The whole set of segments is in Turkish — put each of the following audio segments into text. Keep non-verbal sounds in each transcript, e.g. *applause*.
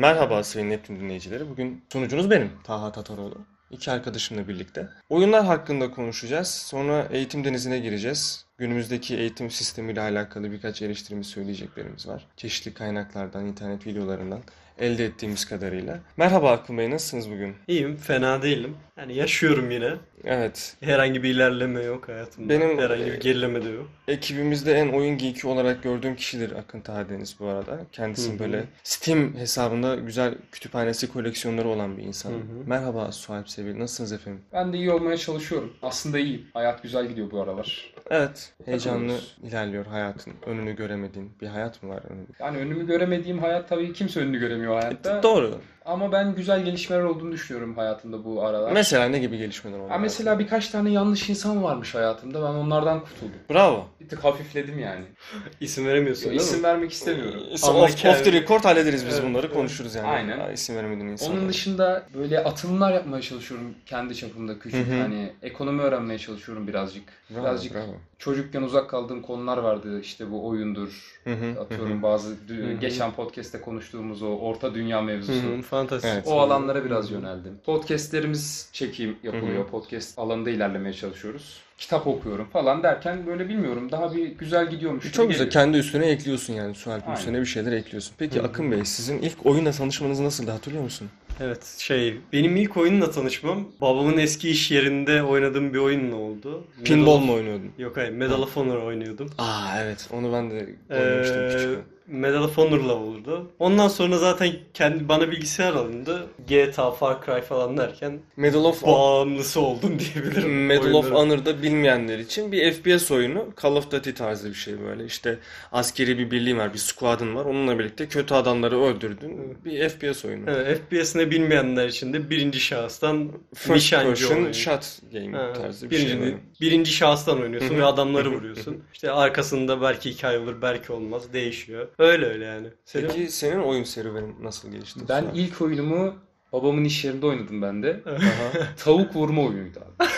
Merhaba Neptün dinleyicileri. Bugün sunucunuz benim Taha Tataroğlu. İki arkadaşımla birlikte. Oyunlar hakkında konuşacağız. Sonra eğitim denizine gireceğiz. Günümüzdeki eğitim sistemiyle alakalı birkaç eleştirimiz söyleyeceklerimiz var. Çeşitli kaynaklardan, internet videolarından elde ettiğimiz kadarıyla. Merhaba Akın Bey, nasılsınız bugün? İyiyim, fena değilim. Yani yaşıyorum yine. Evet, Herhangi bir ilerleme yok hayatımda. Benim- Herhangi bir gerileme de yok. ekibimizde en oyun geeki olarak gördüğüm kişidir Akın Tahdeniz bu arada. Kendisi böyle Steam hesabında güzel kütüphanesi koleksiyonları olan bir insan. Hı hı. Merhaba Sualp Sevil, nasılsınız efendim? Ben de iyi olmaya çalışıyorum. Aslında iyiyim. Hayat güzel gidiyor bu aralar. Evet, heyecanlı ilerliyor hayatın. Önünü göremediğin bir hayat mı var önünde? Yani önümü göremediğim hayat tabii kimse önünü göremiyor hayatta. Doğru. Ama ben güzel gelişmeler olduğunu düşünüyorum hayatımda bu aralar. Mesela ne gibi gelişmeler oldu? Ha, mesela birkaç tane yanlış insan varmış hayatımda. Ben onlardan kurtuldum. Bravo. Bir tık hafifledim yani. *laughs* İsim veremiyorsun değil İsim mi? vermek istemiyorum. Ama Ama off, off the record hallederiz biz Evet, bunları evet. konuşuruz yani. Aynen. Ha, isim veremediğin insanlar. Onun dışında böyle atılımlar yapmaya çalışıyorum kendi çapımda küçük. Hı hı. Hani ekonomi öğrenmeye çalışıyorum birazcık. Bravo, birazcık bravo. çocukken uzak kaldığım konular vardı. İşte bu oyundur. Hı hı, Atıyorum hı bazı dü- Hı hı. geçen podcast'te konuştuğumuz o orta dünya mevzusu. Hı, fantastik. Evet. O alanlara biraz yöneldim. Podcastlerimiz çekim yapılıyor. Hı hı. Podcast alanında ilerlemeye çalışıyoruz. Kitap okuyorum falan derken böyle bilmiyorum daha bir güzel gidiyormuş gibi Çok güzel. geliyor. Kendi üstüne ekliyorsun yani. Aynen. üstüne bir şeyler ekliyorsun. Peki Hı hı. Akın Bey sizin ilk oyunla tanışmanız nasıldı hatırlıyor musun? Evet şey benim ilk oyunla tanışmam babamın eski iş yerinde oynadığım bir oyunla oldu. Pinball Medal- mu oynuyordun? Yok hayır Medal of Honor oynuyordum. Aa evet. Onu ben de oynamıştım Ee, küçükken. Medal of Honor'la oldu. Ondan sonra zaten kendi bana bilgisayar alındı. GTA, Far Cry falan derken Medal of bağımlısı oldum *laughs* diyebilirim. Medal of oyunların. Honor'da bilmeyenler için bir FPS oyunu. Call of Duty tarzı bir şey böyle. İşte askeri bir birliğin var, bir squad'ın var. Onunla birlikte kötü adamları öldürdün. Bir FPS oyunu. Evet, FPS'ine bilmeyenler için de birinci şahıstan First nişancı person shot game Ha, tarzı bir birinci, şey. böyle. birinci şahıstan oynuyorsun ve adamları *laughs* vuruyorsun. İşte arkasında belki hikaye olur, belki olmaz. Değişiyor. Öyle öyle yani. Senin Peki senin oyun serüvenin nasıl gelişti? Ben Sonra? ilk oyunumu babamın iş yerinde oynadım ben de. Aha. *laughs* Tavuk vurma oyunuydu abi.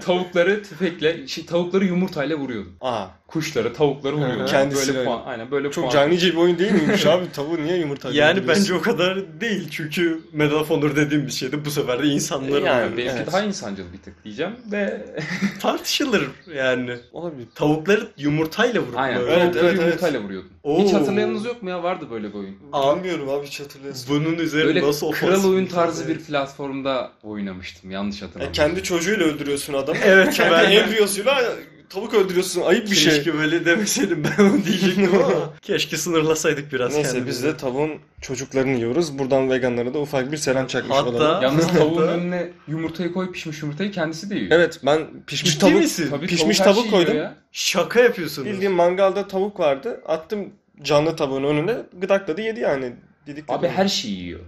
*laughs* tavukları tüfekle, şey, tavukları yumurtayla vuruyordum. Aa, Kuşları, tavukları vuruyordum. Kendisiyle. Böyle puan, aynen böyle çok puan. canice bir oyun değil miymiş *laughs* abi? Tavuğu niye yumurta yani bence o kadar değil. Çünkü Medal of Honor dediğim bir şeyde bu sefer de insanları Yani, vuruyor. Benimki Evet. daha insancıl bir tık diyeceğim de *laughs* tartışılır yani. Olabilir. Tavukları yumurtayla vurup aynen böyle. Evet, tavukları evet, evet. yumurtayla vuruyordum. Oo. Hiç hatırlayanınız yok mu ya? Vardı böyle bir oyun. Aa, Bilmiyorum abi hiç hatırlıyorsun. bunun üzerine Böyle nasıl kral ofansif oyun bir tarzı bir platformda oynamıştım. Yanlış Ya hatırlamıyorum. kendi çocuğuyla öldürüyorsun adamı. Evet, kendi *laughs* embriyosuyla tavuk öldürüyorsun. Ayıp bir şey. Keşke böyle demeseydim ben onu diyecektim ama *laughs* keşke sınırlasaydık biraz Neyse kendimizi. biz de tavuğun çocuklarını yiyoruz. Buradan veganlara da ufak bir selam çakmış Hatta- olalım. Yalnız tavuğun önüne yumurtayı koy pişmiş yumurtayı kendisi de yiyor. Evet ben pişmiş Ciddi tavuk misin? Tabii pişmiş tavuk her tavuk şeyi yiyor koydum. ya. Şaka yapıyorsunuz. Bildiğim mangalda tavuk vardı. Attım canlı tavuğun önüne. Gıdakladı yedi yani. Didik Abi her şeyi yiyor.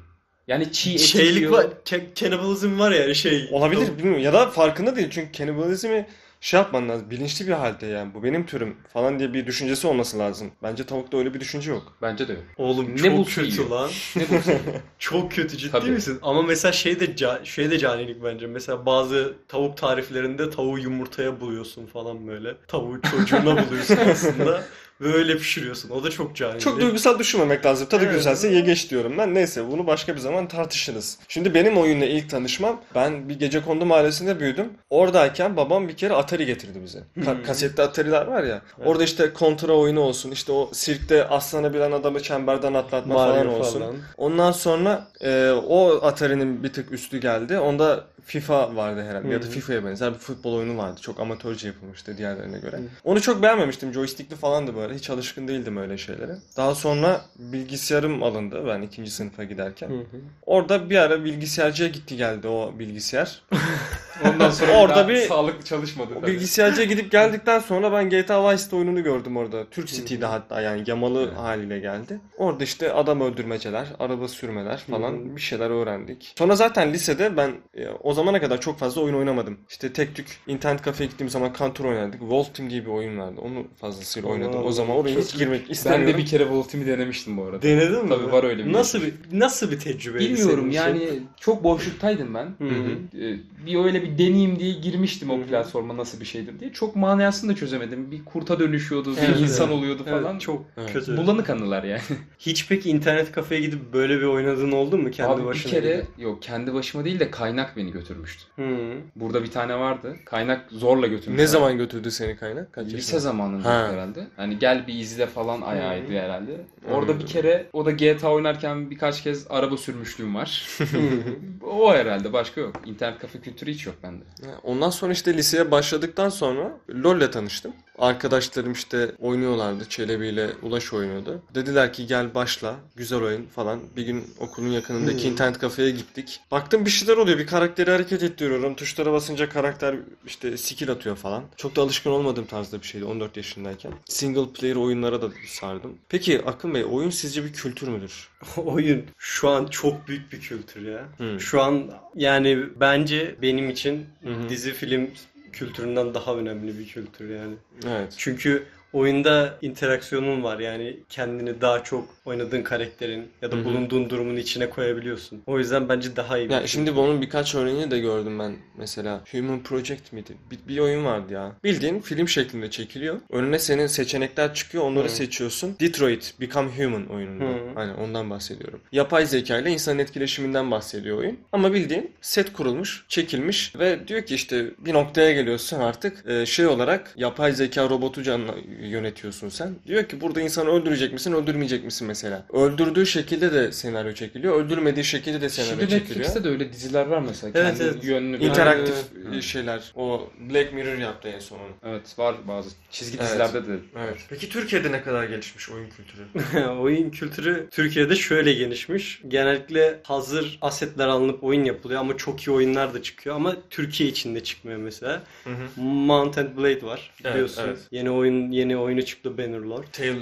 Yani çiğ eti Şeylik yiyor. var. Ke- cannibalizm var ya şey. Olabilir bilmiyorum. Ya da farkında değil. Çünkü kanibalizmi şey yapman lazım. Bilinçli bir halde yani. Bu benim türüm falan diye bir düşüncesi olması lazım. Bence tavukta öyle bir düşünce yok. Bence de yok. Oğlum Ne çok bulsa kötü yiyor. lan. Ne bulsa *laughs* yiyor. Çok kötü ciddi Tabii. misin? Ama mesela şey de ca- şey de canilik bence. Mesela bazı tavuk tariflerinde tavuğu yumurtaya buluyorsun falan böyle. Tavuğu çocuğuna buluyorsun aslında. *laughs* Ve öyle pişiriyorsun. O da çok canilik. Çok duygusal düşünmemek lazım. Tadı Evet. güzelse ye geç diyorum ben. Neyse bunu başka bir zaman tartışırız. Şimdi benim oyunla ilk tanışmam ben bir gece kondu mahallesinde büyüdüm. Oradayken babam bir kere Atari getirdi bize. Ka- Hmm. kasetli Atari'ler var ya. Evet. Orada işte kontra oyunu olsun. işte o sirkte aslanabilen adamı çemberden atlatma Mario falan olsun. falan. Ondan sonra e, o Atari'nin bir tık üstü geldi. Onda FIFA vardı herhalde. Ya da. FIFA'ya benzer bir futbol oyunu vardı. Çok amatörce yapılmıştı diğerlerine göre. Hı. Onu çok beğenmemiştim. Joystickli falandı böyle. Hiç alışkın değildim öyle şeylere. Daha sonra bilgisayarım alındı ben ikinci sınıfa giderken. Hı hı. Orada bir ara bilgisayarcıya gitti geldi o bilgisayar. *laughs* Ondan sonra Orada bir- bir sağlıklı çalışmadı. O tabii. bilgisayarcıya gidip geldikten sonra ben GTA Vice City oyununu gördüm orada. Türk City'de hatta yani yamalı Evet. haliyle geldi. Orada işte adam öldürmeceler, araba sürmeler falan Hı hı. bir şeyler öğrendik. Sonra zaten lisede ben e, o zamana kadar çok fazla oyun oynamadım. İşte tek tük internet kafeye gittiğim zaman Counter oynardık. Volt Team gibi bir oyun vardı. Onu fazlasıyla oynadım. O Allah, zaman oraya hiç girmek Ben istemiyorum. de bir kere Voltim'i denemiştim bu arada. Denedin mi? Tabii var öyle bir Nasıl bir nasıl bir tecrübeydi Bilmiyorum yani çok boşluktaydım ben. Hı hı. Ee, Bir öyle bir deneyeyim diye girmiştim o platforma nasıl bir şeydir diye. Çok manasını da çözemedim. Bir kurta dönüşüyordu, bir Evet, insan evet. oluyordu Evet, falan. çok Evet. kötü. bulanık anılar yani. *laughs* Hiç peki internet kafeye gidip böyle bir oynadığın oldu mu kendi Abi bir başına? kere gidip? yok kendi başıma değil de kaynak beni götürmüştü. Hı. Burada bir tane vardı. Kaynak zorla götürmüş. Ne zaman götürdü seni kaynak? Kaç Lise yaşında? zamanında Ha. herhalde. Hani gel bir izle falan ayağıydı herhalde. Orada Hı. bir kere o da GTA oynarken birkaç kez araba sürmüşlüğüm var. *laughs* o herhalde başka yok. İnternet kafe kültürü hiç yok bende. Ondan sonra işte liseye başladıktan sonra LoL'le tanıştım. Arkadaşlarım işte oynuyorlardı. Çelebi ile Ulaş oynuyordu. Dediler ki gel başla. Güzel oyun falan. Bir gün okulun yakınındaki Hmm. internet kafeye gittik. Baktım bir şeyler oluyor. Bir karakteri hareket ettiriyorum. Tuşlara basınca karakter işte skill atıyor falan. Çok da alışkın olmadığım tarzda bir şeydi 14 yaşındayken. Single player oyunlara da sardım. Peki Akın Bey oyun sizce bir kültür müdür? *laughs* Oyun şu an çok büyük bir kültür ya. Hmm. Şu an yani bence benim için Hı hı. dizi film kültüründen daha önemli bir kültür yani. Evet. Çünkü oyunda interaksiyonun var yani kendini daha çok oynadığın karakterin ya da Hı hı. bulunduğun durumun içine koyabiliyorsun. O yüzden bence daha iyi Ya kültür. şimdi bunun birkaç örneğini de gördüm ben. Mesela Human Project miydi? Bir, bir oyun vardı ya. Bildiğin film şeklinde çekiliyor. Önüne senin seçenekler çıkıyor. Onları Hı. seçiyorsun. Detroit Become Human oyununda. Hı. Aynen ondan bahsediyorum. Yapay zeka ile insan etkileşiminden bahsediyor oyun. Ama bildiğin set kurulmuş, çekilmiş ve diyor ki işte bir noktaya geliyorsun artık e, şey olarak yapay zeka robotu canla yönetiyorsun sen. Diyor ki burada insanı öldürecek misin, öldürmeyecek misin mesela. Öldürdüğü şekilde de senaryo çekiliyor. Öldürmediği şekilde de senaryo Şimdi çekiliyor. Netflix'te de öyle diziler var mesela. Evet, Kendi evet. yönlü. İnteraktif Evet. şeyler. O Black Mirror yaptı en son onu. Evet var bazı çizgi Evet. dizilerde de. Evet. Peki Türkiye'de ne kadar gelişmiş oyun kültürü? *laughs* oyun kültürü Türkiye'de şöyle gelişmiş. Genellikle hazır asetler alınıp oyun yapılıyor ama çok iyi oyunlar da çıkıyor ama Türkiye içinde çıkmıyor mesela. Hı hı. Mount and Blade var Evet, biliyorsunuz. evet. Yeni oyun yeni oyunu çıktı Bannerlord. Tale,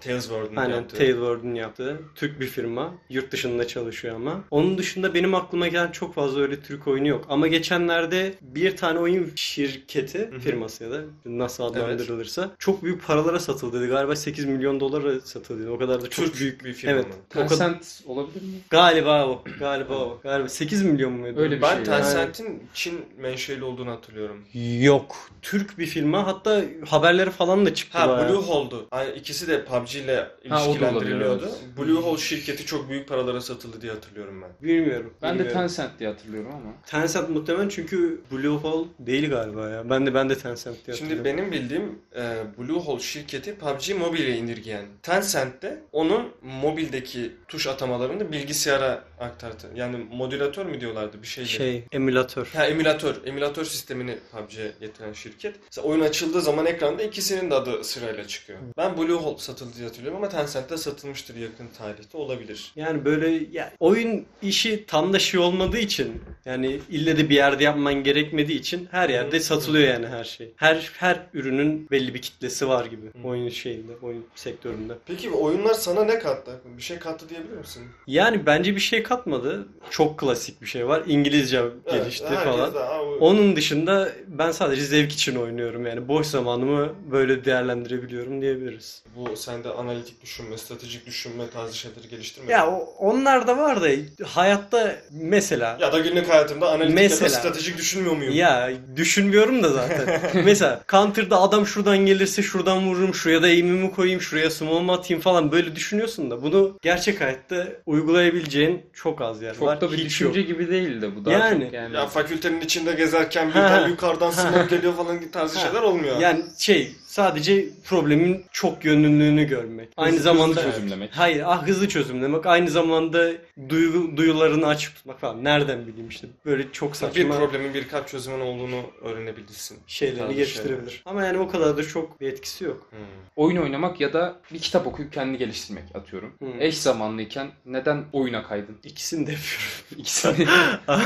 Tales World'un Aynen yaptığı. Tailword'un yaptığı Türk bir firma. Yurt dışında çalışıyor ama. Onun dışında benim aklıma gelen çok fazla öyle Türk oyunu yok. Ama geçenlerde bir tane oyun şirketi, firması ya da nasıl adlandırılırsa çok büyük paralara satıldı. Galiba 8 milyon dolara satıldı. O kadar da çok Türk büyük. bir firma Evet. mı? Tencent olabilir mi? Galiba o. Galiba o. Galiba 8 milyon muydu? Öyle bir Ben şey. Tencent'in Çin menşeli olduğunu hatırlıyorum. Yok. Türk bir firma. Hatta haberleri falan da çıktı. Ha bayağı. Bluehole'du. Ay, ikisi de PUBG ile Ha, ilişkilendiriliyordu. olabilir, Bluehole şirketi çok büyük paralara satıldı diye hatırlıyorum ben. Bilmiyorum. Ben de bilmiyorum. Tencent diye hatırlıyorum ama. Tencent muhtemelen çünkü Bluehole değil galiba ya. Ben de ben de Tencent diye Şimdi hatırlıyorum. benim bildiğim e, Bluehole şirketi PUBG Mobile'e indirgeyen. Tencent de onun mobildeki tuş atamalarını bilgisayara aktardı. Yani modülatör mü diyorlardı bir şeydi. şey emülatör. Ha emülatör. Emülatör sistemini PUBG'ye getiren şirket. Mesela oyun açıldığı zaman ekranda ikisinin de adı sırayla çıkıyor. Ben Bluehole satıldı diye hatırlıyorum ama Tencent'te satılmıştır yakın tarihte olabilir. Yani böyle ya, oyun işi tam da şey olmadığı için yani ille de bir yerde yapman gerekmediği için her yerde satılıyor yani her şey. Her her ürünün belli bir kitlesi var gibi Hı. oyun şeyinde, oyun sektöründe. Peki oyunlar sana ne kattı? Bir şey kattı diyebilir misin? Yani bence bir şey katmadı. Çok klasik bir şey var. İngilizce gelişti herkes falan. de, "Aa, o- Onun dışında ben sadece zevk için oynuyorum yani boş zamanımı böyle değerlendirebiliyorum diyebiliriz. Bu sende analitik düşünme, stratejik düşünme tarzı şeyleri geliştirmedi. Ya o- onlar da var da hayatta mesela Ya da günlük hayatımda analitik Mesela. ya da stratejik düşünmüyor muyum? ya düşünmüyorum da zaten. *laughs* mesela Counter'da adam şuradan gelirse şuradan vururum, şuraya da aim'imi koyayım, şuraya smoke'umu atayım falan böyle düşünüyorsun da bunu gerçek hayatta uygulayabileceğin çok az yer Çok var. da bir Hiç düşünce yok. gibi değil de bu daha Yani. çok yani. Ya fakültenin içinde gezerken birden yukarıdan smoke *laughs* geliyor falan tarzı Ha. şeyler olmuyor. Yani şey sadece problemin çok yönlülüğünü görmek. Aynı Hızlı- zamanda hızlı çözümlemek. Hayır, ah hızlı çözümlemek. Aynı zamanda duygu, duyularını açık tutmak falan. Nereden bileyim işte. Böyle çok bir saçma problemin birkaç çözümün olduğunu öğrenebilirsin. şeylerini geliştirebilir. şeyler. Ama yani o kadar da çok bir etkisi yok. Hmm. Oyun oynamak ya da bir kitap okuyup kendini geliştirmek atıyorum. Hı. Eş zamanlıyken neden oyuna kaydın? İkisini de yapıyorum. *laughs* İkisini.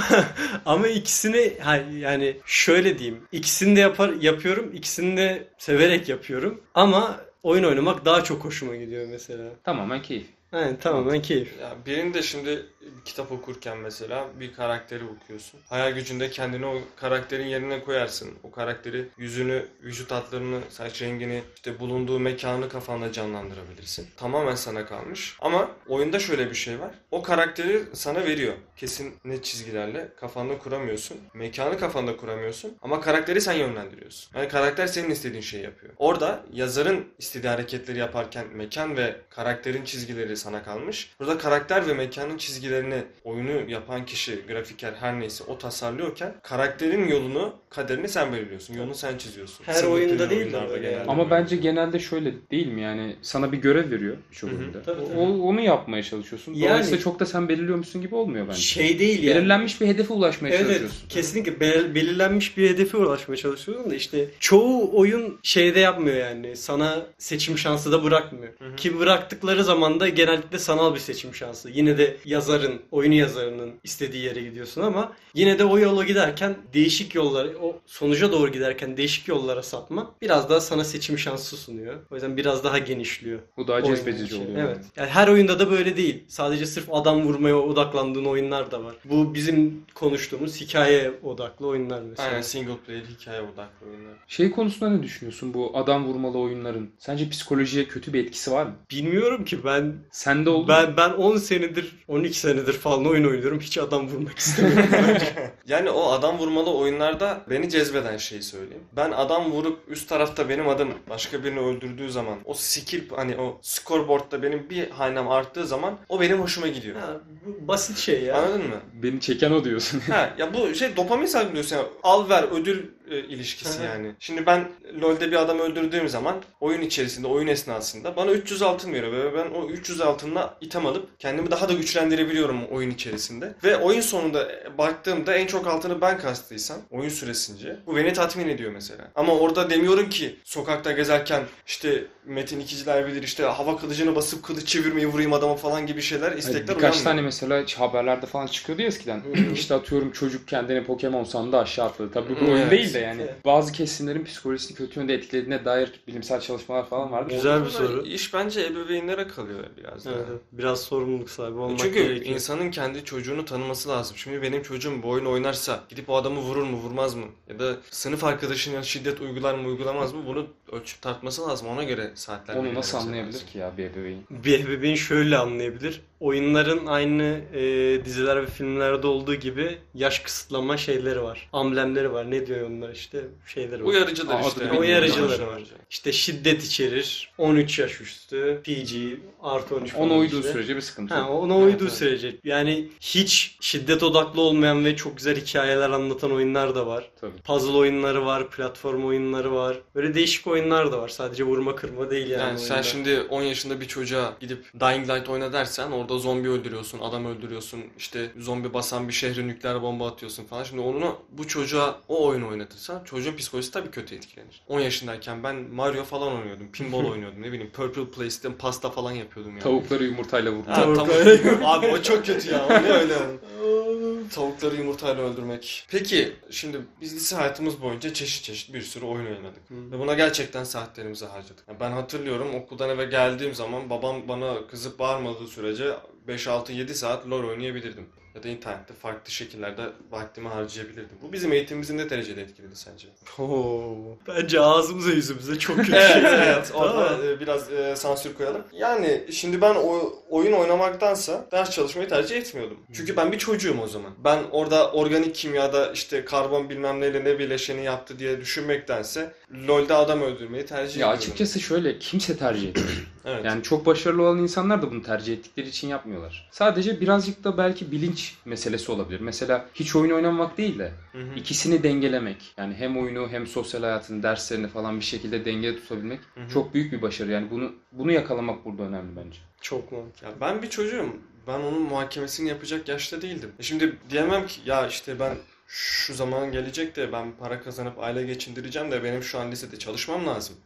*laughs* Ama ikisini yani şöyle diyeyim. İkisini de yapar yapıyorum. İkisini de severek yapıyorum. Ama oyun oynamak daha çok hoşuma gidiyor mesela. Tamamen keyif. Aynen tamamen keyif. Ya birinde şimdi bir kitap okurken mesela bir karakteri okuyorsun. Hayal gücünde kendini o karakterin yerine koyarsın. O karakteri, yüzünü, vücut hatlarını, saç rengini, işte bulunduğu mekanı kafanda canlandırabilirsin. Tamamen sana kalmış. Ama oyunda şöyle bir şey var. O karakteri sana veriyor. Kesin net çizgilerle kafanda kuramıyorsun. Mekanı kafanda kuramıyorsun. Ama karakteri sen yönlendiriyorsun. Yani karakter senin istediğin şeyi yapıyor. Orada yazarın istediği hareketleri yaparken mekan ve karakterin çizgileri sana kalmış. Burada karakter ve mekanın çizgilerini oyunu yapan kişi, grafiker her neyse o tasarlıyorken karakterin yolunu, kaderini sen belirliyorsun. Yolunu sen çiziyorsun. Her Single oyunda değil de öyle yani. Ama böyle. bence genelde şöyle değil mi yani sana bir görev veriyor birçok oyunda. Tabii, tabii. O, onu yapmaya çalışıyorsun. Yani- Dolayısıyla çok da sen belirliyormuşsun gibi olmuyor bence. Şey değil yani. Belirlenmiş bir hedefe ulaşmaya Evet, evet çalışıyorsun. kesinlikle Bel- belirlenmiş bir hedefe ulaşmaya çalışıyorsun da işte çoğu oyun şeyde yapmıyor yani sana seçim şansı da bırakmıyor. Hı hı. Ki bıraktıkları zaman da genellikle sanal bir seçim şansı. Yine de yazarın, oyunu yazarının istediği yere gidiyorsun ama yine de o yola giderken değişik yollara, o sonuca doğru giderken değişik yollara sapma biraz daha sana seçim şansı sunuyor. O yüzden biraz daha genişliyor. Bu daha cezbedici oluyor. Evet. Yani her oyunda da böyle değil. Sadece sırf adam vurmaya odaklandığın oyunlar da var. Bu bizim konuştuğumuz hikaye odaklı oyunlar mesela. Aynen single player hikaye odaklı oyunlar. Şey konusunda ne düşünüyorsun bu adam vurmalı oyunların? Sence psikolojiye kötü bir etkisi var mı? Bilmiyorum ki ben Sende oldu mu? ben ben 10 senedir 12 senedir falan oyun oynuyorum. Hiç adam vurmak istemiyorum. *laughs* Yani o adam vurmalı oyunlarda beni cezbeden şeyi söyleyeyim. Ben adam vurup üst tarafta benim adım başka birini öldürdüğü zaman o skill hani o scoreboard'da benim bir hanem arttığı zaman o benim hoşuma gidiyor. ha, bu basit şey ya. Anladın mı? Beni çeken o diyorsun. Ha ya bu şey dopamin salgılıyorsun yani. Al ver ödül e, ilişkisi yani. Şimdi ben LoL'de bir adam öldürdüğüm zaman oyun içerisinde, oyun esnasında bana 300 altın veriyor ve ben o 300 altınla item alıp kendimi daha da güçlendirebiliyorum oyun içerisinde. Ve oyun sonunda e, baktığımda en çok altını ben kastıysam oyun süresince bu beni tatmin ediyor mesela. Ama orada demiyorum ki sokakta gezerken işte Metin ikiciler bilir işte hava kılıcını basıp kılıç çevirmeyi vurayım adama falan gibi şeyler istekler Birkaç uyanmıyor. tane mesela haberlerde falan çıkıyordu ya eskiden. işte atıyorum çocuk kendini Pokemon sandı aşağı atladı. Tabii bu Evet. oyun değil de yani. Evet. Bazı kesimlerin psikolojisini kötü yönde etkilediğine dair bilimsel çalışmalar falan vardı. Güzel bir soru. İş bence ebeveynlere kalıyor biraz. Evet, evet. biraz sorumluluk sahibi olmak Çünkü gerekiyor. insanın kendi çocuğunu tanıması lazım. Şimdi benim çocuğum bu oyunu oynarsa gidip o adamı vurur mu vurmaz mı? Ya da sınıf arkadaşına şiddet uygular mı uygulamaz mı? Bunu ölçüp tartması lazım. Ona göre saatler Onu nasıl anlayabilir lazım. ki ya bir ebeveyn? Bir ebeveyn şöyle anlayabilir. Oyunların aynı e, diziler ve filmlerde olduğu gibi yaş kısıtlama şeyleri var. Amblemleri var. Ne diyor onlar işte şeyleri var. Uyarıcılar Aa, işte. Uyarıcıları var. İşte şiddet içerir. 13 yaş üstü. PG artı 13 falan Ona uyduğu işte. sürece bir sıkıntı Ha, yok. ona Evet, uyduğu evet. sürece. Yani hiç şiddet odaklı olmayan ve çok güzel hikayeler anlatan oyunlar da var. Tabii. Puzzle oyunları var, platform oyunları var. Böyle değişik oyunlar da var. Sadece vurma kırma değil yani. Yani sen oyunlar. şimdi 10 yaşında bir çocuğa gidip Dying Light oyna dersen orada zombi öldürüyorsun, adam öldürüyorsun, işte zombi basan bir şehre nükleer bomba atıyorsun falan. Şimdi onu bu çocuğa o oyunu oynatırsan çocuğun psikolojisi tabii kötü etkilenir. 10 yaşındayken ben Mario falan oynuyordum, pinball *laughs* oynuyordum, ne bileyim Purple Place'ten pasta falan yapıyordum yani. Tavukları yumurtayla vurdu. Ha, Tavuk tamam. öyle. Abi o çok kötü ya. O ne öyle? *laughs* Tavukları yumurtayla öldürmek. Peki şimdi biz lise hayatımız boyunca çeşit çeşit bir sürü oyun oynadık. Ve buna gerçekten saatlerimizi harcadık. Yani ben hatırlıyorum okuldan eve geldiğim zaman babam bana kızıp bağırmadığı sürece 5-6-7 saat LoL oynayabilirdim. Ya da internette farklı şekillerde vaktimi harcayabilirdim. Bu bizim eğitimimizi ne derecede etkiledi sence? Oo, bence ağzımıza yüzümüze çok kötü *laughs* evet evet orada e, biraz e, sansür koyalım. Yani şimdi ben o oyun oynamaktansa ders çalışmayı tercih etmiyordum. Çünkü ben bir çocuğum o zaman. Ben orada organik kimyada işte karbon bilmem neyle ne bileşeni yaptı diye düşünmektense LoL'de adam öldürmeyi tercih Ya ediyordum. açıkçası şöyle kimse tercih etmiyor. *clears throat* Evet. Yani çok başarılı olan insanlar da bunu tercih ettikleri için yapmıyorlar. Sadece birazcık da belki bilinç meselesi olabilir. Mesela hiç oyun oynamamak değil de Hı hı. ikisini dengelemek. Yani hem oyunu hem sosyal hayatını, derslerini falan bir şekilde dengede tutabilmek Hı hı. çok büyük bir başarı. Yani bunu bunu yakalamak burada önemli bence. Çok mantıklı. Ya ben bir çocuğum. Ben onun muhakemesini yapacak yaşta değildim. E Şimdi diyemem ki ya işte ben şu zaman gelecek de ben para kazanıp aile geçindireceğim de benim şu an lisede çalışmam lazım.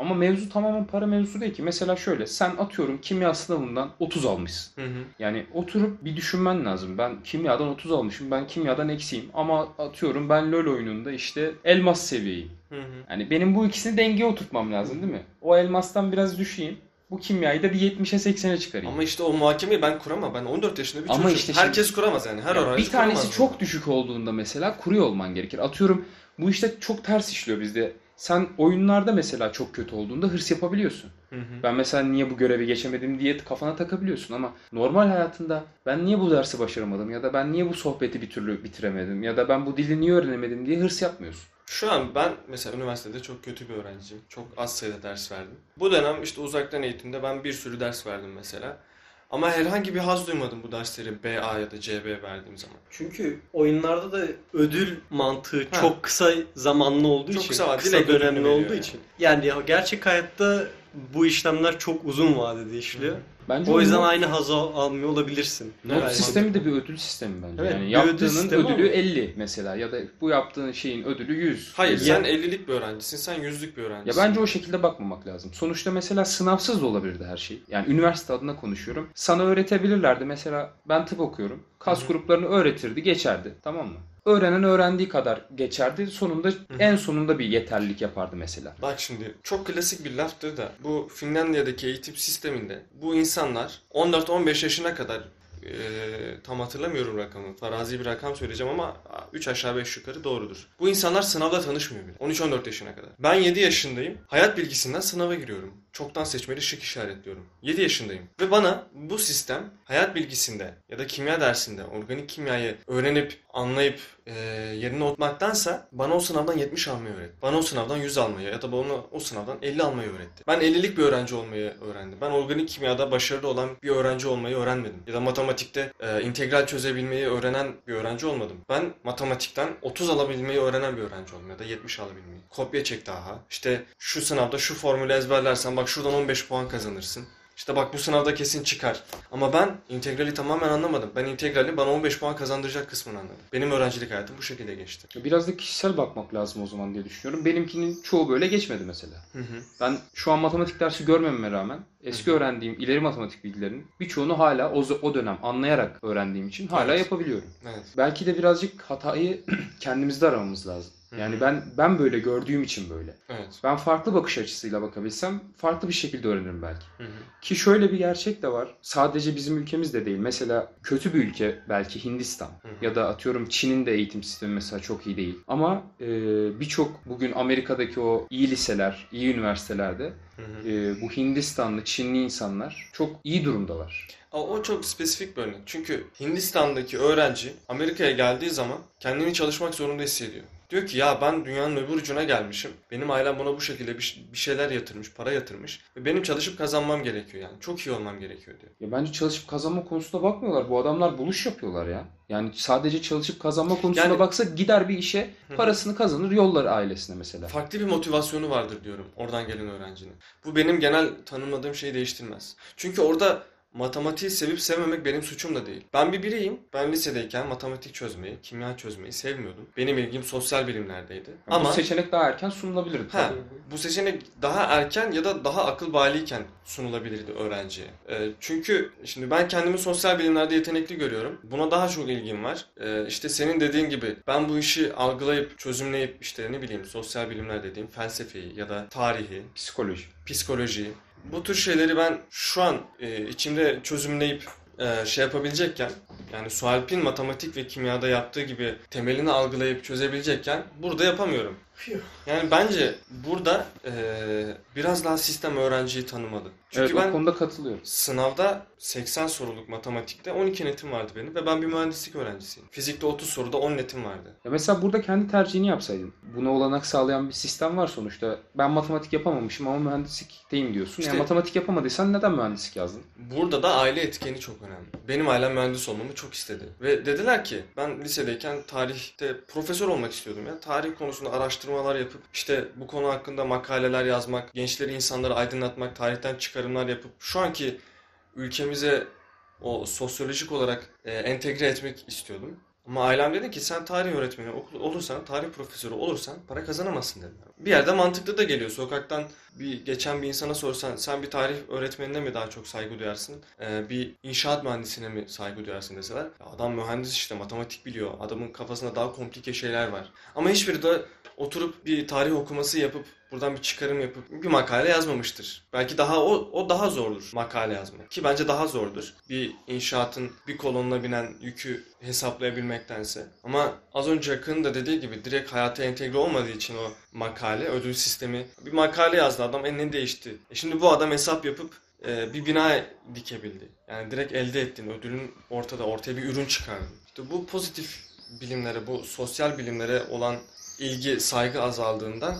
Ama mevzu tamamen para mevzusu değil ki. Mesela şöyle sen atıyorum kimya sınavından 30 almışsın. Hı hı. Yani oturup bir düşünmen lazım. Ben kimyadan 30 almışım. Ben kimyadan eksiğim. Ama atıyorum ben LoL oyununda işte elmas seviyeyim. Hı hı. Yani benim bu ikisini dengeye oturtmam lazım değil mi? O elmastan biraz düşeyim. bu kimyayı da bir 70'e 80'e çıkarayım. Ama işte o muhakemeyi ben kuramam. Ben 14 yaşında bir Ama çocuğum. işte şimdi- Herkes kuramaz yani. Her Ya öğrenci bir tanesi kuramaz çok düşük olduğunda mesela kuruyor olman gerekir. Atıyorum bu işte çok ters işliyor bizde. Sen oyunlarda mesela çok kötü olduğunda hırs yapabiliyorsun. Hı hı. Ben mesela niye bu görevi geçemedim diye kafana takabiliyorsun ama normal hayatında ben niye bu dersi başaramadım ya da ben niye bu sohbeti bir türlü bitiremedim ya da ben bu dili niye öğrenemedim diye hırs yapmıyorsun. Şu an ben mesela üniversitede çok kötü bir öğrenciyim. Çok az sayıda ders verdim. Bu dönem işte uzaktan eğitimde ben bir sürü ders verdim mesela. Ama herhangi bir haz duymadım bu dersleri BA ya da CB verdiğim zaman. Çünkü oyunlarda da ödül mantığı Ha. çok kısa zamanlı olduğu Çok için, kısa kısa dönemli olduğu yani. için. Yani ya gerçek hayatta bu işlemler çok uzun vadede işliyor. Bence O yüzden aynı hazzı al- almıyor olabilirsin. Not Evet. sistemi de bir ödül sistemi bence. Evet, yani ödül yaptığının sistemi ödülü ama- 50 mesela ya da bu yaptığın şeyin ödülü 100. Hayır Ya- sen 50'lik bir öğrencisin, sen 100'lük bir Ya öğrencisin. bence o şekilde bakmamak lazım. Sonuçta mesela sınavsız da olabilirdi her şey. Yani üniversite adına konuşuyorum. Sana öğretebilirlerdi. Mesela ben tıp okuyorum. Kas Hı hı. gruplarını öğretirdi, geçerdi. Tamam mı? Öğrenen öğrendiği kadar geçerdi. Sonunda en sonunda bir yeterlilik yapardı mesela. Bak şimdi çok klasik bir laftır da bu Finlandiya'daki eğitim sisteminde bu insanlar 14-15 yaşına kadar e, tam hatırlamıyorum rakamı. Farazi bir rakam söyleyeceğim ama 3 aşağı 5 yukarı doğrudur. Bu insanlar sınavla tanışmıyor bile. 13-14 yaşına kadar. Ben 7 yaşındayım. Hayat bilgisinden sınava giriyorum. Çoktan seçmeli şık işaretliyorum. 7 yaşındayım. Ve bana bu sistem hayat bilgisinde ya da kimya dersinde organik kimyayı öğrenip anlayıp e, yerine oturtmaktansa bana o sınavdan 70 almayı öğretti. Bana o sınavdan 100 almayı ya da bana o sınavdan 50 almayı öğretti. Ben 50'lik bir öğrenci olmayı öğrendim. Ben organik kimyada başarılı olan bir öğrenci olmayı öğrenmedim. Ya da matematikte e, integral çözebilmeyi öğrenen bir öğrenci olmadım. Ben matematikten 30 alabilmeyi öğrenen bir öğrenci oldum ya da 70 alabilmeyi. Kopya çek daha. İşte şu sınavda şu formülü ezberlersen bak şuradan 15 puan kazanırsın. İşte bak bu sınavda kesin çıkar. Ama ben integrali tamamen anlamadım. Ben integrali bana 15 puan kazandıracak kısmını anladım. Benim öğrencilik hayatım bu şekilde geçti. Biraz da kişisel bakmak lazım o zaman diye düşünüyorum. Benimkinin çoğu böyle geçmedi mesela. Hı hı. Ben şu an matematik dersi görmememe rağmen eski Hı hı. öğrendiğim ileri matematik bilgilerinin birçoğunu hala o, o dönem anlayarak öğrendiğim için hala Evet. yapabiliyorum. Evet. Belki de birazcık hatayı *clears throat* kendimizde aramamız lazım. Yani ben ben böyle gördüğüm için böyle. Evet. Ben farklı bakış açısıyla bakabilsem farklı bir şekilde öğrenirim belki. Hı hı. Ki şöyle bir gerçek de var. Sadece bizim ülkemizde değil. Mesela kötü bir ülke belki Hindistan hı. ya da atıyorum Çin'in de eğitim sistemi mesela çok iyi değil. Ama e, birçok bugün Amerika'daki o iyi liseler, iyi üniversitelerde Hı hı. e, bu Hindistanlı, Çinli insanlar çok iyi durumdalar. O, o çok spesifik bir örnek. Çünkü Hindistan'daki öğrenci Amerika'ya geldiği zaman kendini çalışmak zorunda hissediyor. Diyor ki ya ben dünyanın öbür ucuna gelmişim. Benim ailem buna bu şekilde bir, bir şeyler yatırmış, para yatırmış. Ve benim çalışıp kazanmam gerekiyor yani. Çok iyi olmam gerekiyor diyor. Ya bence çalışıp kazanma konusunda bakmıyorlar. Bu adamlar buluş yapıyorlar ya. Yani sadece çalışıp kazanma konusunda Yani- baksa gider bir işe parasını kazanır yollar ailesine mesela. Farklı bir motivasyonu vardır diyorum oradan gelen öğrencinin. Bu benim genel tanımladığım şeyi değiştirmez. Çünkü orada matematiği sevip sevmemek benim suçum da değil. Ben bir bireyim. Ben lisedeyken matematik çözmeyi, kimya çözmeyi sevmiyordum. Benim ilgim sosyal bilimlerdeydi. Yani Ama Bu seçenek daha erken sunulabilirdi. Tabii. bu seçenek daha erken ya da daha akıl baliyken sunulabilirdi öğrenciye. Ee, çünkü şimdi ben kendimi sosyal bilimlerde yetenekli görüyorum. Buna daha çok ilgim var. Ee, işte senin dediğin gibi ben bu işi algılayıp çözümleyip işte ne bileyim sosyal bilimler dediğim felsefeyi ya da tarihi, Psikoloji. psikolojiyi bu tür şeyleri ben şu an e, içimde çözümleyip e, şey yapabilecekken yani Sualp'in matematik ve kimyada yaptığı gibi temelini algılayıp çözebilecekken burada yapamıyorum. Yani bence burada e, biraz daha sistem öğrenciyi tanımalı. Çünkü evet, ben konuda katılıyorum. sınavda 80 soruluk matematikte 12 netim vardı benim ve ben bir mühendislik öğrencisiyim. Fizikte 30 soruda 10 netim vardı. Ya mesela burada kendi tercihini yapsaydın. Buna olanak sağlayan bir sistem var sonuçta. Ben matematik yapamamışım ama mühendislikteyim diyorsun. İşte- yani matematik yapamadıysan neden mühendislik yazdın? Burada da aile etkeni çok önemli. Benim ailem mühendis olmamı çok istedi. Ve dediler ki ben lisedeyken tarihte profesör olmak istiyordum ya. Tarih konusunda araştırmalar yapıp işte bu konu hakkında makaleler yazmak, gençleri insanları aydınlatmak, tarihten çıkarımlar yapıp şu anki ülkemize o sosyolojik olarak e, entegre etmek istiyordum. Ama ailem dedi ki sen tarih öğretmeni olursan, tarih profesörü olursan para kazanamazsın dediler. Bir yerde mantıklı da geliyor. Sokaktan bir geçen bir insana sorsan sen bir tarih öğretmenine mi daha çok saygı duyarsın? Ee, bir inşaat mühendisine mi saygı duyarsın deseler. "Ya Adam mühendis işte matematik biliyor. Adamın kafasında daha komplike şeyler var. Ama hiçbiri de oturup bir tarih okuması yapıp buradan bir çıkarım yapıp bir makale yazmamıştır. Belki daha o, o daha zordur makale yazmak. Ki bence daha zordur. Bir inşaatın bir kolonuna binen yükü hesaplayabilmektense. Ama az önce Akın'ın da dediği gibi direkt hayata entegre olmadığı için o makale, ödül sistemi. Bir makale yazdı adam, en ne değişti. E şimdi bu adam hesap yapıp e, bir bina dikebildi. Yani direkt elde ettiğin ödülün ortada, ortaya bir ürün çıkardın. İşte bu pozitif bilimlere, bu sosyal bilimlere olan ilgi, saygı azaldığında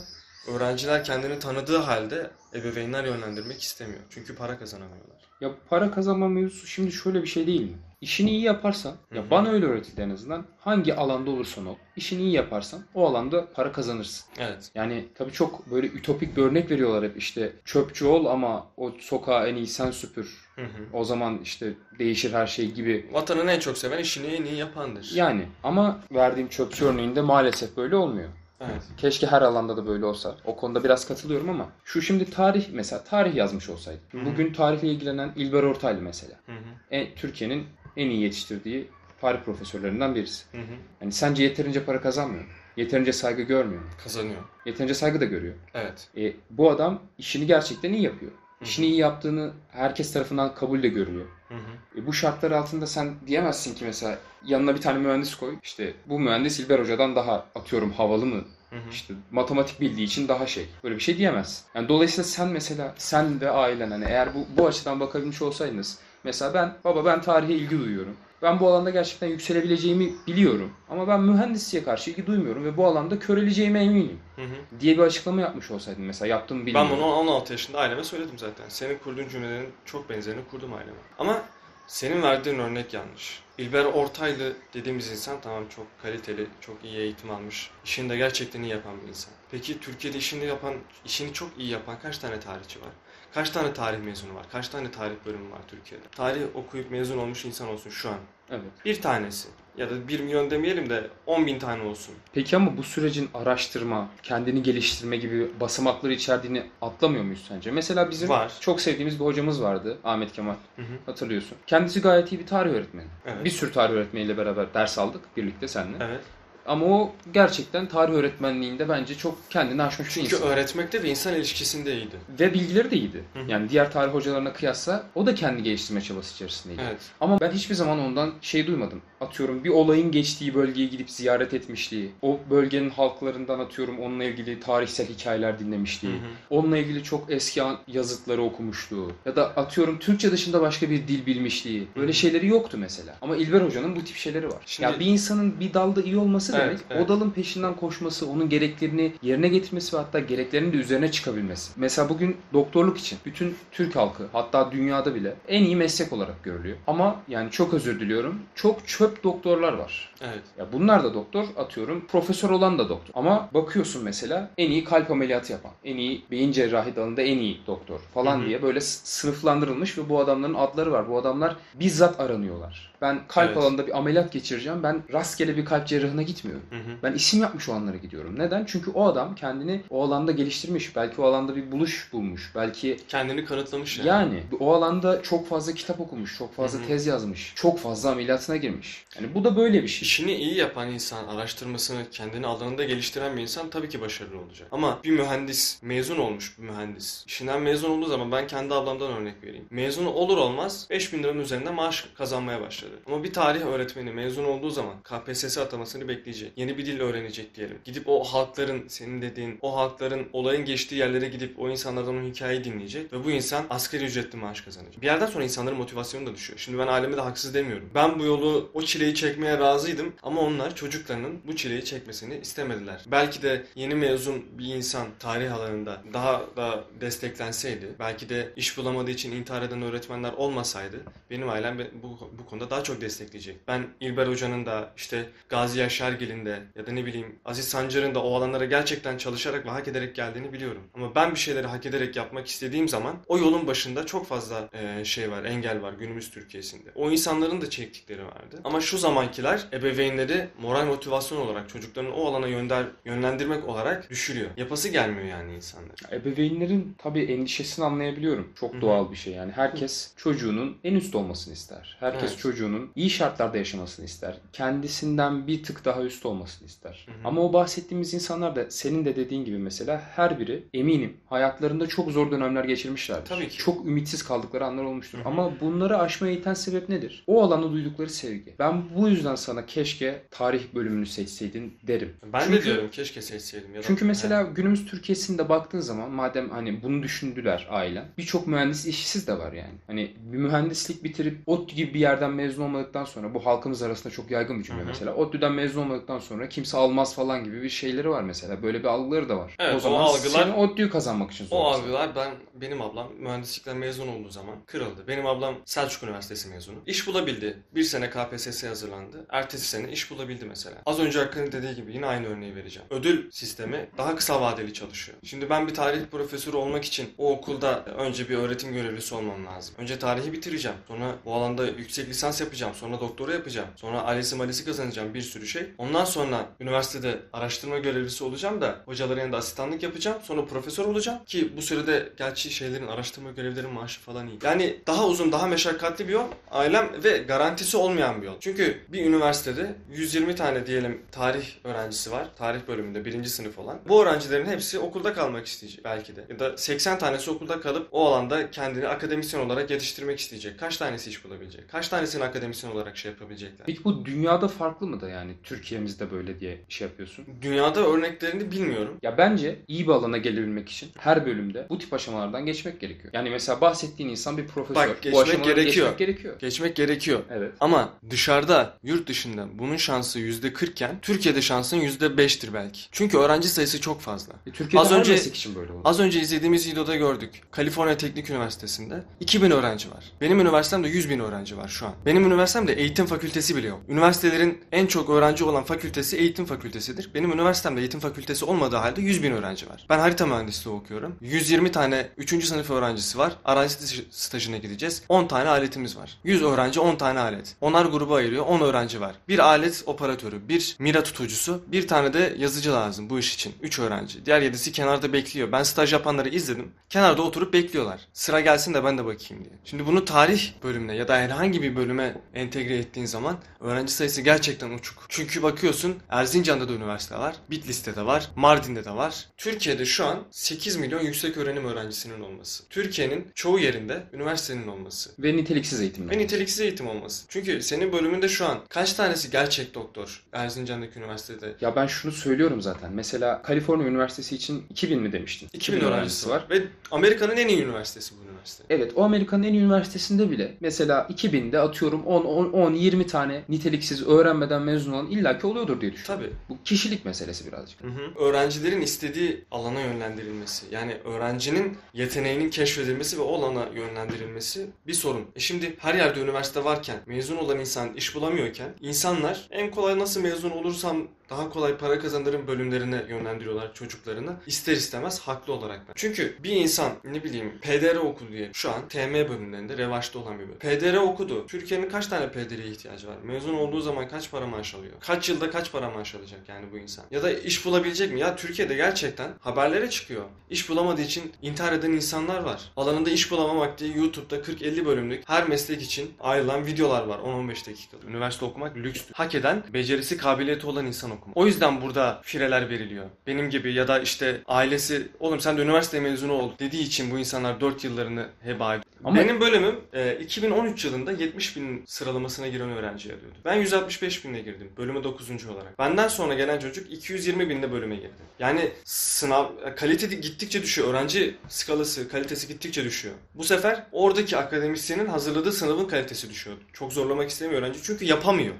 öğrenciler kendini tanıdığı halde ebeveynler yönlendirmek istemiyor. Çünkü para kazanamıyorlar. Ya para kazanma mevzusu şimdi şöyle bir şey değil mi? İşini iyi yaparsan, Hı ya bana öyle öğretildi en azından. Hangi alanda olursan ol, işini iyi yaparsan o alanda para kazanırsın. Evet. Yani tabii çok böyle ütopik bir örnek veriyorlar hep işte çöpçü ol ama o sokağı en iyi sen süpür. Hı hı. O zaman işte değişir her şey gibi. Vatanını en çok seven işini en iyi yapandır. Yani ama verdiğim çöpçü örneğinde maalesef böyle olmuyor. Evet. Keşke her alanda da böyle olsa. O konuda biraz katılıyorum ama şu şimdi tarih mesela tarih yazmış olsaydı. Hı hı. Bugün tarihle ilgilenen İlber Ortaylı mesela. Hı hı. En, Türkiye'nin en iyi yetiştirdiği tarih profesörlerinden birisi. Hı hı. Yani sence yeterince para kazanmıyor mu? Yeterince saygı görmüyor mu? Kazanıyor. Yeterince saygı da görüyor. Evet. E, bu adam işini gerçekten iyi yapıyor. Hı hı. İşini iyi yaptığını herkes tarafından kabul de görülüyor. Hı hı. E, bu şartlar altında sen diyemezsin ki mesela yanına bir tane mühendis koy. İşte bu mühendis İlber Hoca'dan daha atıyorum havalı mı? Hı hı. İşte matematik bildiği için daha şey. Böyle bir şey diyemezsin. Yani dolayısıyla sen mesela sen ve ailen hani eğer bu bu açıdan bakabilmiş olsaydınız mesela ben baba ben tarihe ilgi duyuyorum. Ben bu alanda gerçekten yükselebileceğimi biliyorum. Ama ben mühendisliğe karşı ilgi duymuyorum ve bu alanda köreleceğime eminim. Hı hı. Diye bir açıklama yapmış olsaydın mesela yaptığımı bilmiyorum. Ben bunu 16 yaşında aileme söyledim zaten. Senin kurduğun cümlelerin çok benzerini kurdum aileme. Ama senin verdiğin örnek yanlış. İlber Ortaylı dediğimiz insan tamam çok kaliteli, çok iyi eğitim almış. işini de gerçekten iyi yapan bir insan. Peki Türkiye'de işini yapan, işini çok iyi yapan kaç tane tarihçi var? Kaç tane tarih mezunu var? Kaç tane tarih bölümü var Türkiye'de? Tarih okuyup mezun olmuş insan olsun şu an. Evet. Bir tanesi. Ya da bir milyon demeyelim de 10 bin tane olsun. Peki ama bu sürecin araştırma, kendini geliştirme gibi basamakları içerdiğini atlamıyor muyuz sence? Mesela bizim Var. çok sevdiğimiz bir hocamız vardı. Ahmet Kemal. Hı hı. Hatırlıyorsun. Kendisi gayet iyi bir tarih öğretmeni. Evet. Bir sürü tarih öğretmeniyle beraber ders aldık birlikte seninle. Evet. Ama o gerçekten tarih öğretmenliğinde bence çok kendini aşmış bir Çünkü insan. öğretmekte ve insan ilişkisinde iyiydi. Ve bilgileri de iyiydi. Hı hı. Yani diğer tarih hocalarına kıyasla o da kendi geliştirme çabası içerisindeydi. Evet. Ama ben hiçbir zaman ondan şey duymadım. Atıyorum bir olayın geçtiği bölgeye gidip ziyaret etmişliği, o bölgenin halklarından atıyorum onunla ilgili tarihsel hikayeler dinlemişliği, Hı hı. onunla ilgili çok eski yazıtları okumuşluğu ya da atıyorum Türkçe dışında başka bir dil bilmişliği. Böyle Hı hı. şeyleri yoktu mesela. Ama İlber Hoca'nın bu tip şeyleri var. Şimdi- Ya bir insanın bir dalda iyi olması Evet, demek evet. o dalın peşinden koşması, onun gereklerini yerine getirmesi ve hatta gereklerinin de üzerine çıkabilmesi. Mesela bugün doktorluk için bütün Türk halkı hatta dünyada bile en iyi meslek olarak görülüyor. Ama yani çok özür diliyorum. Çok çöp doktorlar var. Evet. Ya bunlar da doktor atıyorum. Profesör olan da doktor. Ama bakıyorsun mesela en iyi kalp ameliyatı yapan, en iyi beyin cerrahi dalında en iyi doktor falan Hı hı. diye böyle sınıflandırılmış ve bu adamların adları var. Bu adamlar bizzat aranıyorlar. Ben kalp Evet. alanında bir ameliyat geçireceğim. Ben rastgele bir kalp cerrahına gitmiyorum. Hı hı. Ben isim yapmış olanlara gidiyorum. Neden? Çünkü o adam kendini o alanda geliştirmiş. Belki o alanda bir buluş bulmuş. Belki Kendini kanıtlamış yani. yani o alanda çok fazla kitap okumuş, çok fazla Hı hı. tez yazmış, çok fazla ameliyatına girmiş. Yani bu da böyle bir şey. İşini iyi yapan insan, araştırmasını kendini alanında geliştiren bir insan tabii ki başarılı olacak. Ama bir mühendis, mezun olmuş bir mühendis. İşinden mezun olduğu zaman ben kendi ablamdan örnek vereyim. Mezun olur olmaz 5000 liranın üzerinde maaş kazanmaya başladı. Ama bir tarih öğretmeni mezun olduğu zaman KPSS atamasını bekleyecek. Yeni bir dil öğrenecek diyelim. Gidip o halkların, senin dediğin o halkların olayın geçtiği yerlere gidip o insanlardan o hikayeyi dinleyecek. Ve bu insan asgari ücretli maaş kazanacak. Bir yerden sonra insanların motivasyonu da düşüyor. Şimdi ben aileme de haksız demiyorum. Ben bu yolu, o çileyi çekmeye razıydım. Ama onlar çocuklarının bu çileyi çekmesini istemediler. Belki de yeni mezun bir insan tarih alanında daha da desteklenseydi, belki de iş bulamadığı için intihar eden öğretmenler olmasaydı benim ailem bu, bu konuda daha çok destekleyecek. Ben İlber Hoca'nın da işte Gazi Yaşargil'in de ya da ne bileyim Aziz Sancar'ın da o alanlara gerçekten çalışarak ve hak ederek geldiğini biliyorum. Ama ben bir şeyleri hak ederek yapmak istediğim zaman o yolun başında çok fazla e, şey var, engel var günümüz Türkiye'sinde. O insanların da çektikleri vardı. Ama şu zamankiler ebeveynleri moral motivasyon olarak çocuklarını o alana yönder, yönlendirmek olarak düşürüyor. Yapası gelmiyor yani insanlar. Ebeveynlerin tabii endişesini anlayabiliyorum. Çok Hı hı. doğal bir şey yani. Herkes çocuğunun en üst olmasını ister. Herkes Evet. çocuğunun iyi şartlarda yaşamasını ister. Kendisinden bir tık daha üstü olmasını ister. Hı hı. Ama o bahsettiğimiz insanlar da senin de dediğin gibi mesela her biri eminim hayatlarında çok zor dönemler geçirmişlerdir. Tabii ki. Çok ümitsiz kaldıkları anlar olmuştur. Hı hı. Ama bunları aşmaya iten sebep nedir? O alanda duydukları sevgi. Ben bu yüzden sana keşke tarih bölümünü seçseydin derim. Ben Çünkü- de diyorum keşke seçseydim. Ya Çünkü mesela Yani. günümüz Türkiye'sinde baktığın zaman madem hani bunu düşündüler ailen. Birçok mühendis işsiz de var yani. Hani bir mühendislik bitirip ODTÜ gibi bir yerden mezun olmadıktan sonra bu halkımız arasında çok yaygın bir cümle Hı hı. mesela. ODTÜ'den mezun olmadıktan sonra kimse almaz falan gibi bir şeyleri var mesela. Böyle bir algıları da var. Evet, o o zaman algılar- senin ODTÜ'yü kazanmak için O zorlasın. algılar ben benim ablam mühendislikten mezun olduğu zaman kırıldı. Benim ablam Selçuk Üniversitesi mezunu. İş bulabildi. Bir sene KPSS hazırlandı. Ertesi sene iş bulabildi mesela. Az önce Hakkı'nın dediği gibi yine aynı örneği vereceğim. Ödül sistemi daha kısa vadeli çalışıyor. Şimdi ben bir tarih profesörü olmak için o okulda önce bir öğretim görevlisi olmam lazım. Önce tarihi bitireceğim. Sonra bu alanda yüksek lisans yapacağım. Sonra doktora yapacağım. Sonra ALES'i malesi kazanacağım bir sürü şey. Ondan sonra üniversitede araştırma görevlisi olacağım da hocaların yanında asistanlık yapacağım. Sonra profesör olacağım ki bu sürede gerçi şeylerin araştırma görevlerinin maaşı falan iyi. Yani daha uzun, daha meşakkatli bir yol. Ailem ve garantisi olmayan bir yol. Çünkü bir üniversitede 120 tane diyelim tarih öğrencisi var. Tarih bölümünde birinci sınıf olan. Bu öğrencilerin hepsi okulda kalmak isteyecek belki de. Ya da 80 tanesi okulda kalıp o alanda kendini akademisyen olarak yetiştirmek isteyecek. Kaç tanesi iş bulabilecek? Kaç tanesini akademisyen olarak şey yapabilecekler? Peki bu dünyada farklı mı da yani Türkiye'mizde böyle diye şey yapıyorsun? Dünyada örneklerini bilmiyorum. Ya bence iyi bir alana gelebilmek için her bölümde bu tip aşamalardan geçmek gerekiyor. Yani mesela bahsettiğin insan bir profesör. Bak, bu geçmek aşamaları gerekiyor. Geçmek gerekiyor. Geçmek gerekiyor. Evet. Ama dışarıda, yurt dışında bunun şansı %40 iken Türkiye'de şansın %5'tir belki. Çünkü öğrenci sayısı çok fazla. E, Türkiye'de Az önce- için böyle oldu. Az önce izlediğimiz videoda gördük. Kaliforniya Teknik Üniversitesi'nde 2000 öğrenci var. Benim üniversitemde 100 bin öğrenci var şu an. Benim üniversitemde eğitim fakültesi bile yok. Üniversitelerin en çok öğrenci olan fakültesi eğitim fakültesidir. Benim üniversitemde eğitim fakültesi olmadığı halde 100 bin öğrenci var. Ben harita mühendisliği okuyorum. 120 tane 3. sınıf öğrencisi var. Arazi staj- stajına gideceğiz. 10 tane aletimiz var. 100 öğrenci 10 tane alet. Onlar gruba ayırıyor. 10 öğrenci var. Bir alet operatörü, bir mira tutucusu, bir tane de yazıcı lazım bu iş için. 3 öğrenci. Diğer 7'si kenarda bekliyor. Ben staj yapanları izledim. Kenarda oturup bekliyorlar. Sıra gelsin de ben de bakayım diye. Şimdi bunu tarih bölümüne ya da herhangi bir bölüme entegre ettiğin zaman öğrenci sayısı gerçekten uçuk. Çünkü bakıyorsun Erzincan'da da üniversite var. Bitlis'te de var. Mardin'de de var. Türkiye'de şu an 8 milyon yüksek öğrenim öğrencisinin olması. Türkiye'nin çoğu yerinde üniversitenin olması. Ve niteliksiz eğitimler. Ve niteliksiz eğitim olması. Çünkü senin bölümünde şu an kaç tanesi gerçek doktor Erzincan'daki üniversitede? Ya ben şunu söylüyorum zaten. Mesela Kaliforniya Üniversitesi için 2000 mi demiştin? 2000 öğrencisi var. Ve Amerika'nın en iyi üniversitesi bu üniversite. Evet o Amerika'nın en iyi üniversitesinde bile mesela 2000'de atıyorum 10 10 10 20 tane niteliksiz öğrenmeden mezun olan illaki oluyordur diye düşünüyorum. Tabii. Bu kişilik meselesi birazcık. Hı hı. Öğrencilerin istediği alana yönlendirilmesi. Yani öğrencinin yeteneğinin keşfedilmesi ve o alana yönlendirilmesi bir sorun. E şimdi her yerde üniversite varken, mezun olan insan iş bulamıyorken insanlar en kolay nasıl mezun olursam daha kolay para kazanırım bölümlerine yönlendiriyorlar çocuklarını. İster istemez haklı olarak. ben. Çünkü bir insan ne bileyim PDR okudu diye şu an TM bölümlerinde revaçta olan bir bölüm. PDR okudu. Türkiye'nin kaç tane PDR'ye ihtiyacı var? Mezun olduğu zaman kaç para maaş alıyor? Kaç yılda kaç para maaş alacak yani bu insan? Ya da iş bulabilecek mi? Ya Türkiye'de gerçekten haberlere çıkıyor. İş bulamadığı için intihar eden insanlar var. Alanında iş bulamamak diye YouTube'da 40-50 bölümlük her meslek için ayrılan videolar var 10-15 dakikalık. Üniversite okumak lüks. Hak eden, becerisi, kabiliyeti olan insan okumak. O yüzden burada fireler veriliyor. Benim gibi ya da işte ailesi oğlum sen de üniversite mezunu ol dediği için bu insanlar 4 yıllarını heba ediyor. Ama- Benim bölümüm e, 2013 yılında 70 bin sıralamasına giren öğrenci arıyordu. Ben 165 binle girdim. Bölüme 9. olarak. Benden sonra gelen çocuk 220 binde bölüme girdi. Yani sınav kalite gittikçe düşüyor. Öğrenci skalası, kalitesi gittikçe düşüyor. Bu sefer oradaki akademisyenin hazırladığı sınavın kalitesi düşüyor. Çok zorlamak istemiyor öğrenci çünkü yapamıyor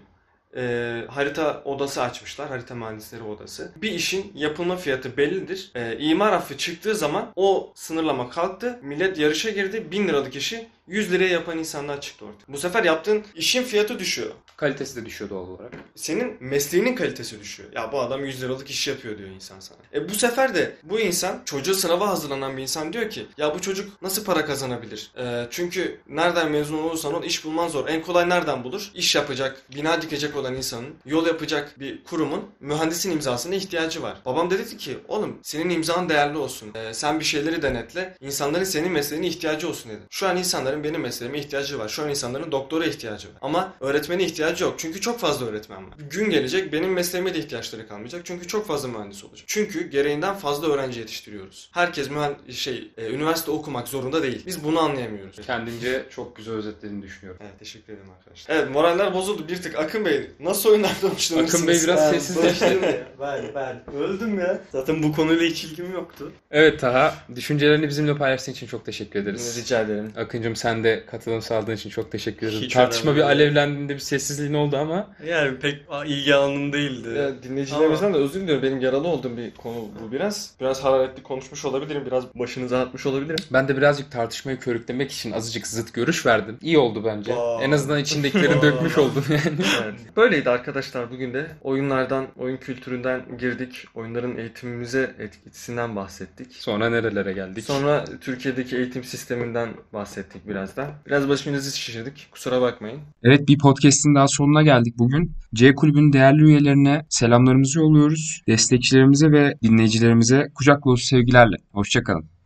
e, harita odası açmışlar. Harita mühendisleri odası. Bir işin yapılma fiyatı bellidir. E, imar affı çıktığı zaman o sınırlama kalktı. Millet yarışa girdi. 1000 liralık işi 100 liraya yapan insanlar çıktı ortaya. Bu sefer yaptığın işin fiyatı düşüyor. Kalitesi de düşüyor doğal olarak. Senin mesleğinin kalitesi düşüyor. Ya bu adam 100 liralık iş yapıyor diyor insan sana. E bu sefer de bu insan çocuğu sınava hazırlanan bir insan diyor ki ya bu çocuk nasıl para kazanabilir? E, çünkü nereden mezun olursan ol iş bulman zor. En kolay nereden bulur? İş yapacak, bina dikecek olan insanın, yol yapacak bir kurumun mühendisin imzasına ihtiyacı var. Babam dedi ki oğlum senin imzan değerli olsun. E, sen bir şeyleri denetle. insanların senin mesleğine ihtiyacı olsun dedi. Şu an insanların insanların benim mesleğime ihtiyacı var. Şu an insanların doktora ihtiyacı var. Ama öğretmene ihtiyacı yok. Çünkü çok fazla öğretmen var. Gün gelecek benim mesleğime de ihtiyaçları kalmayacak. Çünkü çok fazla mühendis olacak. Çünkü gereğinden fazla öğrenci yetiştiriyoruz. Herkes mühen- şey e, üniversite okumak zorunda değil. Biz bunu anlayamıyoruz. Kendince çok güzel özetlediğini düşünüyorum. Evet teşekkür ederim arkadaşlar. Evet moraller bozuldu bir tık. Akın Bey nasıl oyunlardan hoşlanırsınız? Akın Bey biraz sessizleşti. *laughs* Ben, ben öldüm ya. Zaten bu konuyla hiç ilgim yoktu. Evet Taha, düşüncelerini bizimle paylaştığın için çok teşekkür ederiz. Rica ederim. Akıncım sen de katılım sağladığın için çok teşekkür ederim. Hiç Tartışma bir alevlendiğinde bir sessizliğin oldu ama Yani pek ilgi alanım değildi. Ya, dinleyicilerimizden de özür diliyorum. Benim yaralı olduğum bir konu bu biraz. Biraz hararetli konuşmuş olabilirim. Biraz başınızı ağrıtmış olabilirim. ben de birazcık tartışmayı körüklemek için azıcık zıt görüş verdim. İyi oldu bence. Vay. En azından içindekileri dökmüş oldun yani. Evet. Böyleydi arkadaşlar bugün de. Oyunlardan, oyun kültüründen girdik. Oyunların eğitimimize etkisinden bahsettik. Sonra nerelere geldik? Sonra Türkiye'deki eğitim sisteminden bahsettik biraz da. Biraz başımızı şişirdik. Kusura bakmayın. Evet bir podcast'in daha sonuna geldik bugün. C Kulübü'nün değerli üyelerine selamlarımızı yolluyoruz. Destekçilerimize ve dinleyicilerimize kucak dolusu sevgilerle. Hoşçakalın.